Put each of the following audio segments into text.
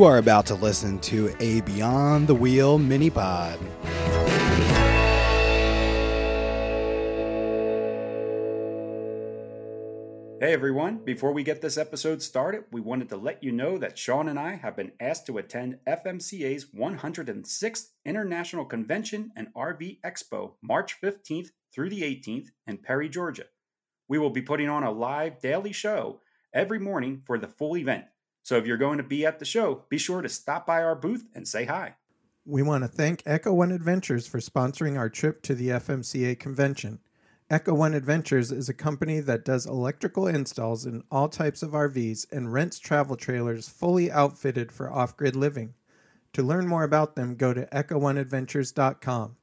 You are about to listen to a Beyond the Wheel mini pod. Hey everyone, before we get this episode started, we wanted to let you know that Sean and I have been asked to attend FMCA's 106th International Convention and RV Expo March 15th through the 18th in Perry, Georgia. We will be putting on a live daily show every morning for the full event. So if you're going to be at the show, be sure to stop by our booth and say hi. We want to thank Echo One Adventures for sponsoring our trip to the FMCA convention. Echo One Adventures is a company that does electrical installs in all types of RVs and rents travel trailers fully outfitted for off grid living. To learn more about them, go to echo1adventures.com.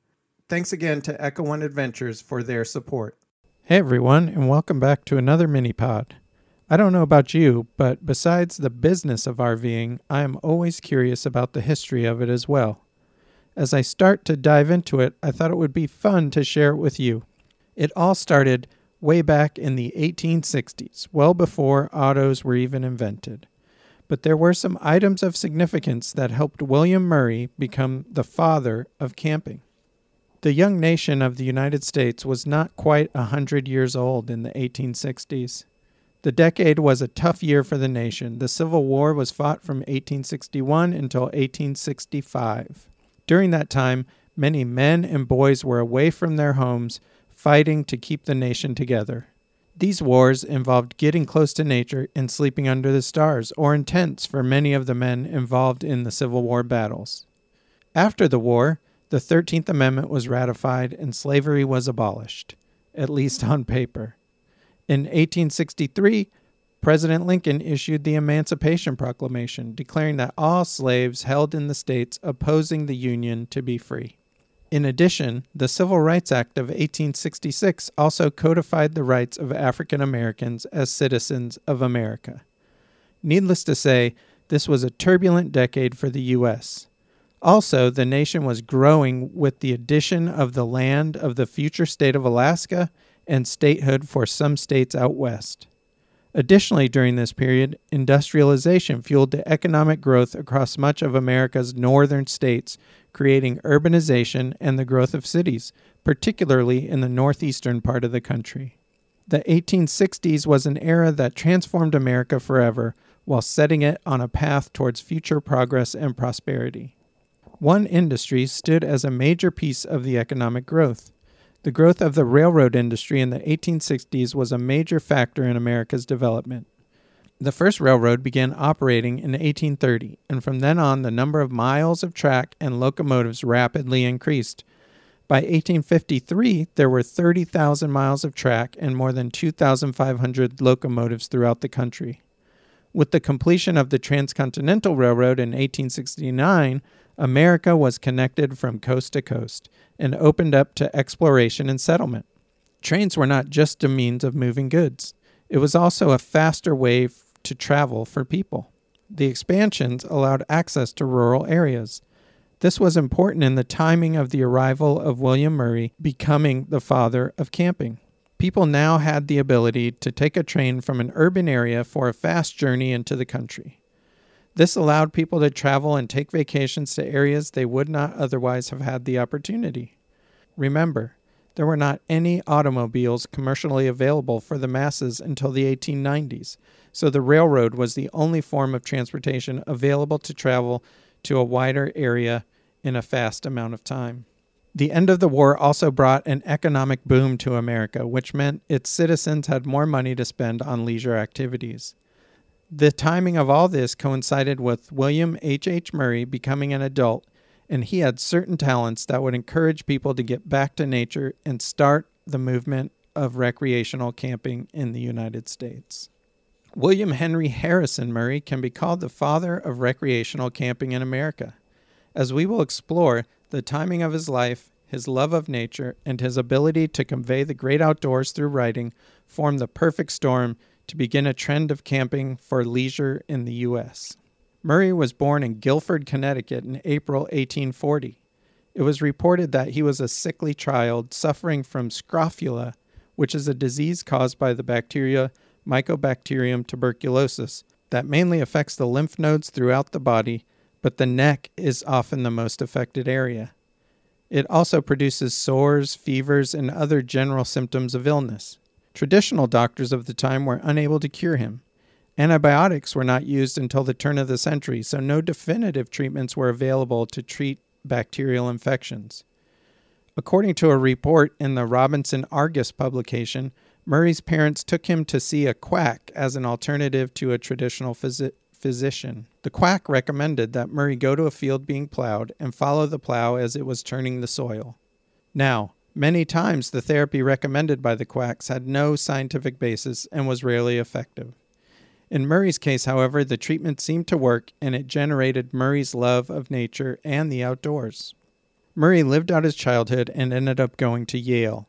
Thanks again to Echo One Adventures for their support. Hey everyone, and welcome back to another mini pod. I don't know about you, but besides the business of RVing, I am always curious about the history of it as well. As I start to dive into it, I thought it would be fun to share it with you. It all started way back in the 1860s, well before autos were even invented. But there were some items of significance that helped William Murray become the father of camping. The young nation of the United States was not quite a hundred years old in the 1860s. The decade was a tough year for the nation. The Civil War was fought from 1861 until 1865. During that time, many men and boys were away from their homes, fighting to keep the nation together. These wars involved getting close to nature and sleeping under the stars, or in tents for many of the men involved in the Civil War battles. After the war, the 13th Amendment was ratified and slavery was abolished, at least on paper. In 1863, President Lincoln issued the Emancipation Proclamation, declaring that all slaves held in the states opposing the Union to be free. In addition, the Civil Rights Act of 1866 also codified the rights of African Americans as citizens of America. Needless to say, this was a turbulent decade for the U.S. Also, the nation was growing with the addition of the land of the future state of Alaska and statehood for some states out west. Additionally, during this period, industrialization fueled the economic growth across much of America's northern states, creating urbanization and the growth of cities, particularly in the northeastern part of the country. The 1860s was an era that transformed America forever while setting it on a path towards future progress and prosperity. One industry stood as a major piece of the economic growth. The growth of the railroad industry in the 1860s was a major factor in America's development. The first railroad began operating in 1830, and from then on, the number of miles of track and locomotives rapidly increased. By 1853, there were 30,000 miles of track and more than 2,500 locomotives throughout the country. With the completion of the Transcontinental Railroad in 1869, America was connected from coast to coast and opened up to exploration and settlement. Trains were not just a means of moving goods, it was also a faster way to travel for people. The expansions allowed access to rural areas. This was important in the timing of the arrival of William Murray becoming the father of camping. People now had the ability to take a train from an urban area for a fast journey into the country. This allowed people to travel and take vacations to areas they would not otherwise have had the opportunity. Remember, There were not any automobiles commercially available for the masses until the 1890s, so the railroad was the only form of transportation available to travel to a wider area in a fast amount of time. The end of the war also brought an economic boom to America, which meant its citizens had more money to spend on leisure activities. The timing of all this coincided with William H. H. Murray becoming an adult, and he had certain talents that would encourage people to get back to nature and start the movement of recreational camping in the United States. William Henry Harrison Murray can be called the father of recreational camping in America. As we will explore, the timing of his life, his love of nature, and his ability to convey the great outdoors through writing form the perfect storm to begin a trend of camping for leisure in the U.S. Murray was born in Guilford, Connecticut in April 1840. It was reported that he was a sickly child suffering from scrofula, which is a disease caused by the bacteria Mycobacterium tuberculosis that mainly affects the lymph nodes throughout the body, but the neck is often the most affected area. It also produces sores, fevers, and other general symptoms of illness. Traditional doctors of the time were unable to cure him. Antibiotics were not used until the turn of the century, so no definitive treatments were available to treat bacterial infections. According to a report in the Robinson Argus publication, Murray's parents took him to see a quack as an alternative to a traditional phys- physician. The quack recommended that Murray go to a field being plowed and follow the plow as it was turning the soil. Now, Many times, the therapy recommended by the quacks had no scientific basis and was rarely effective. In Murray's case, however, the treatment seemed to work and it generated Murray's love of nature and the outdoors. Murray lived out his childhood and ended up going to Yale.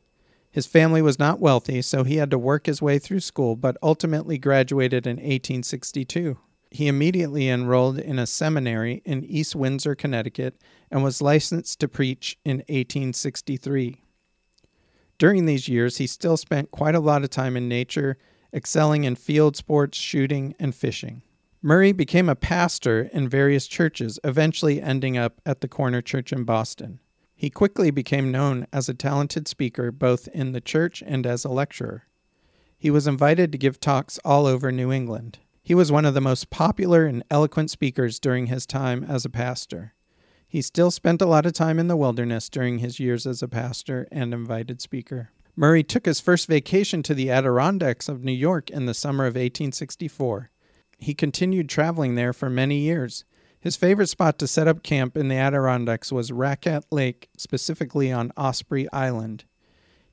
His family was not wealthy, so he had to work his way through school, but ultimately graduated in 1862. He immediately enrolled in a seminary in East Windsor, Connecticut, and was licensed to preach in 1863. During these years, he still spent quite a lot of time in nature, excelling in field sports, shooting, and fishing. Murray became a pastor in various churches, eventually ending up at the Corner Church in Boston. He quickly became known as a talented speaker both in the church and as a lecturer. He was invited to give talks all over New England. He was one of the most popular and eloquent speakers during his time as a pastor. He still spent a lot of time in the wilderness during his years as a pastor and invited speaker. Murray took his first vacation to the Adirondacks of New York in the summer of 1864. He continued traveling there for many years. His favorite spot to set up camp in the Adirondacks was Raquette Lake, specifically on Osprey Island.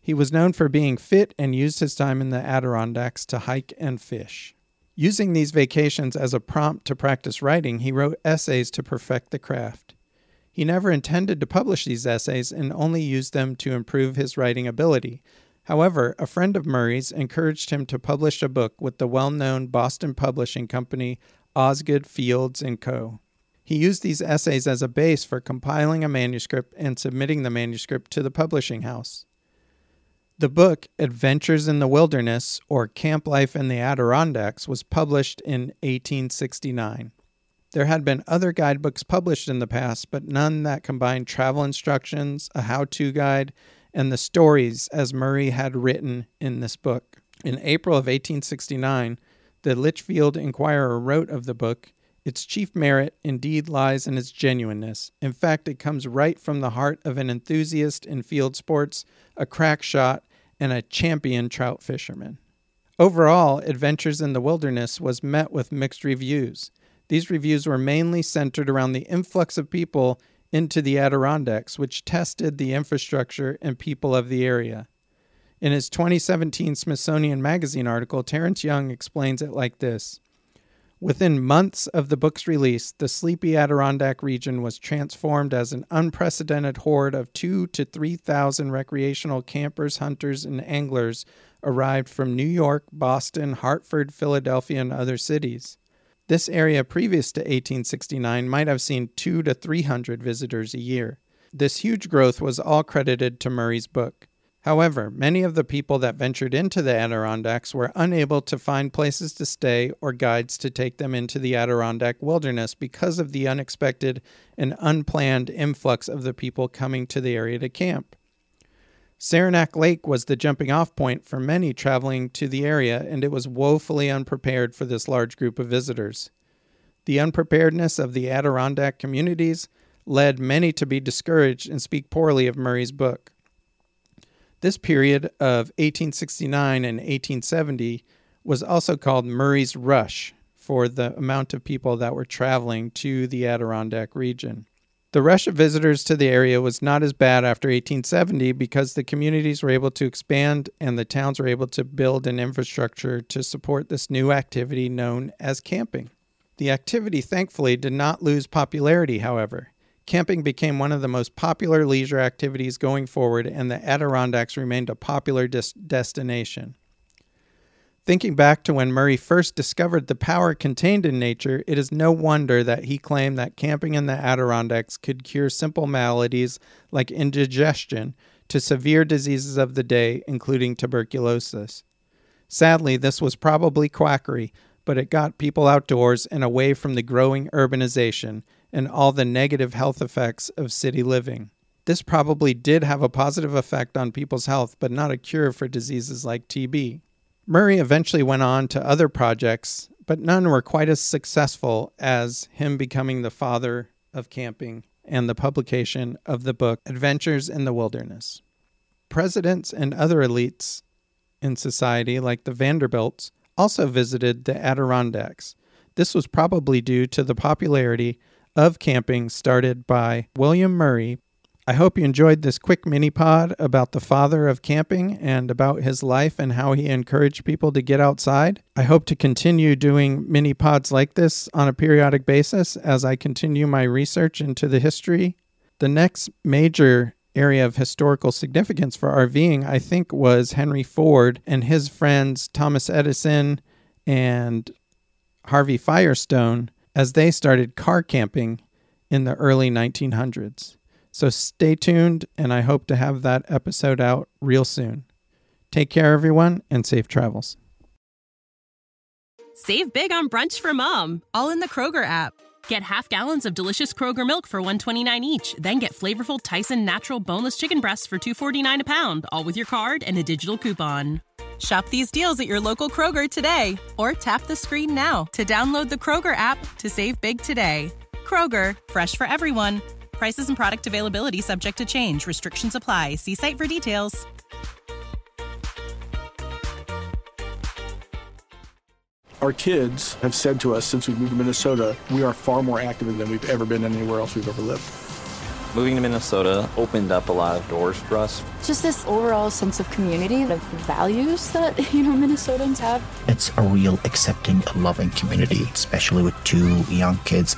He was known for being fit and used his time in the Adirondacks to hike and fish. Using these vacations as a prompt to practice writing, he wrote essays to perfect the craft. He never intended to publish these essays and only used them to improve his writing ability. However, a friend of Murray's encouraged him to publish a book with the well-known Boston publishing company Osgood Fields and Co. He used these essays as a base for compiling a manuscript and submitting the manuscript to the publishing house. The book, Adventures in the Wilderness or Camp Life in the Adirondacks, was published in 1869. There had been other guidebooks published in the past, but none that combined travel instructions, a how to guide, and the stories as Murray had written in this book. In April of 1869, the Litchfield Inquirer wrote of the book Its chief merit indeed lies in its genuineness. In fact, it comes right from the heart of an enthusiast in field sports, a crack shot, and a champion trout fisherman. Overall, Adventures in the Wilderness was met with mixed reviews. These reviews were mainly centered around the influx of people into the Adirondacks, which tested the infrastructure and people of the area. In his 2017 Smithsonian Magazine article, Terrence Young explains it like this Within months of the book's release, the sleepy Adirondack region was transformed as an unprecedented horde of two to 3,000 recreational campers, hunters, and anglers arrived from New York, Boston, Hartford, Philadelphia, and other cities. This area previous to 1869 might have seen two to 300 visitors a year. This huge growth was all credited to Murray's book. However, many of the people that ventured into the Adirondacks were unable to find places to stay or guides to take them into the Adirondack wilderness because of the unexpected and unplanned influx of the people coming to the area to camp. Saranac Lake was the jumping off point for many traveling to the area, and it was woefully unprepared for this large group of visitors. The unpreparedness of the Adirondack communities led many to be discouraged and speak poorly of Murray's book. This period of 1869 and 1870 was also called Murray's Rush for the amount of people that were traveling to the Adirondack region. The rush of visitors to the area was not as bad after 1870 because the communities were able to expand and the towns were able to build an infrastructure to support this new activity known as camping. The activity thankfully did not lose popularity, however. Camping became one of the most popular leisure activities going forward, and the Adirondacks remained a popular des- destination. Thinking back to when Murray first discovered the power contained in nature, it is no wonder that he claimed that camping in the Adirondacks could cure simple maladies like indigestion to severe diseases of the day, including tuberculosis. Sadly, this was probably quackery, but it got people outdoors and away from the growing urbanization and all the negative health effects of city living. This probably did have a positive effect on people's health, but not a cure for diseases like TB. Murray eventually went on to other projects, but none were quite as successful as him becoming the father of camping and the publication of the book Adventures in the Wilderness. Presidents and other elites in society, like the Vanderbilts, also visited the Adirondacks. This was probably due to the popularity of camping started by William Murray I hope you enjoyed this quick mini pod about the father of camping and about his life and how he encouraged people to get outside. I hope to continue doing mini pods like this on a periodic basis as I continue my research into the history. The next major area of historical significance for RVing, I think, was Henry Ford and his friends Thomas Edison and Harvey Firestone as they started car camping in the early 1900s. So stay tuned, and I hope to have that episode out real soon. Take care, everyone, and safe travels. Save big on brunch for mom, all in the Kroger app. Get half gallons of delicious Kroger milk for 129 each, then get flavorful Tyson natural boneless chicken breasts for 249 a pound, all with your card and a digital coupon. Shop these deals at your local Kroger today or tap the screen now to download the Kroger app to save big today. Kroger, fresh for everyone. Prices and product availability subject to change. Restrictions apply. See site for details. Our kids have said to us since we moved to Minnesota, we are far more active than we've ever been anywhere else we've ever lived. Moving to Minnesota opened up a lot of doors for us. Just this overall sense of community, of values that, you know, Minnesotans have. It's a real accepting, loving community, especially with two young kids